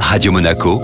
Radio Monaco,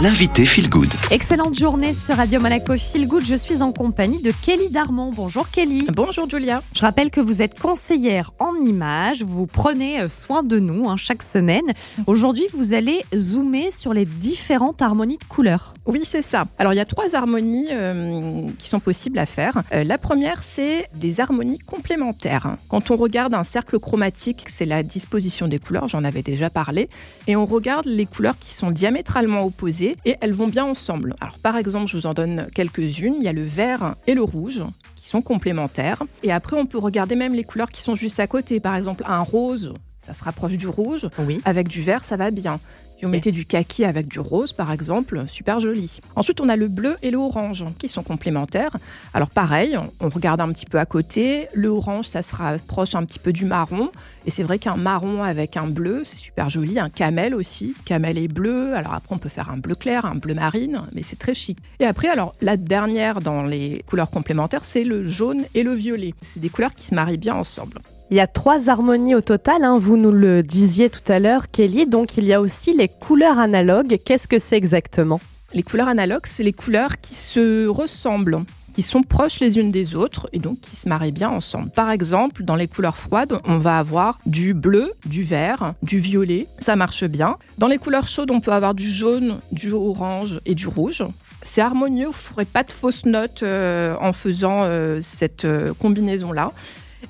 l'invité Feel Good. Excellente journée sur Radio Monaco Feel Good. Je suis en compagnie de Kelly Darmon. Bonjour Kelly. Bonjour Julia. Je rappelle que vous êtes conseillère en images. Vous prenez euh, soin de nous hein, chaque semaine. Aujourd'hui, vous allez zoomer sur les différentes harmonies de couleurs. Oui, c'est ça. Alors, il y a trois harmonies euh, qui sont possibles à faire. Euh, la première, c'est des harmonies complémentaires. Quand on regarde un cercle chromatique, c'est la disposition des couleurs, j'en avais déjà parlé, et on regarde les couleurs qui sont diamétralement opposées et elles vont bien ensemble. Alors par exemple, je vous en donne quelques-unes. Il y a le vert et le rouge qui sont complémentaires. Et après, on peut regarder même les couleurs qui sont juste à côté. Par exemple, un rose, ça se rapproche du rouge. Oui. Avec du vert, ça va bien. Si vous mettez du kaki avec du rose, par exemple, super joli. Ensuite, on a le bleu et le orange qui sont complémentaires. Alors pareil, on regarde un petit peu à côté. Le orange, ça se rapproche un petit peu du marron. Et c'est vrai qu'un marron avec un bleu, c'est super joli. Un camel aussi. Camel et bleu. Alors après, on peut faire un bleu clair, un bleu marine, mais c'est très chic. Et après, alors la dernière dans les couleurs complémentaires, c'est le jaune et le violet. C'est des couleurs qui se marient bien ensemble. Il y a trois harmonies au total, hein. vous nous le disiez tout à l'heure, Kelly. Donc il y a aussi les couleurs analogues. Qu'est-ce que c'est exactement? Les couleurs analogues, c'est les couleurs qui se ressemblent qui sont proches les unes des autres et donc qui se marient bien ensemble. Par exemple, dans les couleurs froides, on va avoir du bleu, du vert, du violet, ça marche bien. Dans les couleurs chaudes, on peut avoir du jaune, du orange et du rouge. C'est harmonieux, vous ne ferez pas de fausses notes euh, en faisant euh, cette euh, combinaison-là.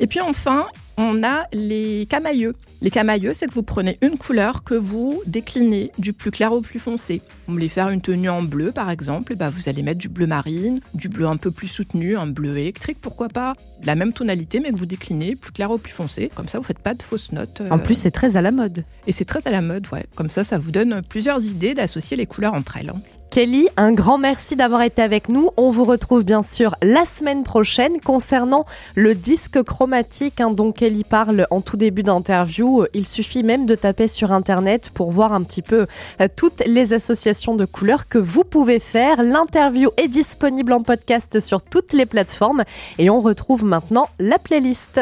Et puis enfin, on a les camailleux. Les camailleux, c'est que vous prenez une couleur que vous déclinez du plus clair au plus foncé. Vous voulez faire une tenue en bleu, par exemple, et bah vous allez mettre du bleu marine, du bleu un peu plus soutenu, un bleu électrique, pourquoi pas La même tonalité, mais que vous déclinez plus clair au plus foncé. Comme ça, vous faites pas de fausses notes. En plus, c'est très à la mode. Et c'est très à la mode, ouais. Comme ça, ça vous donne plusieurs idées d'associer les couleurs entre elles. Kelly, un grand merci d'avoir été avec nous. On vous retrouve bien sûr la semaine prochaine concernant le disque chromatique hein, dont Kelly parle en tout début d'interview. Il suffit même de taper sur Internet pour voir un petit peu euh, toutes les associations de couleurs que vous pouvez faire. L'interview est disponible en podcast sur toutes les plateformes et on retrouve maintenant la playlist.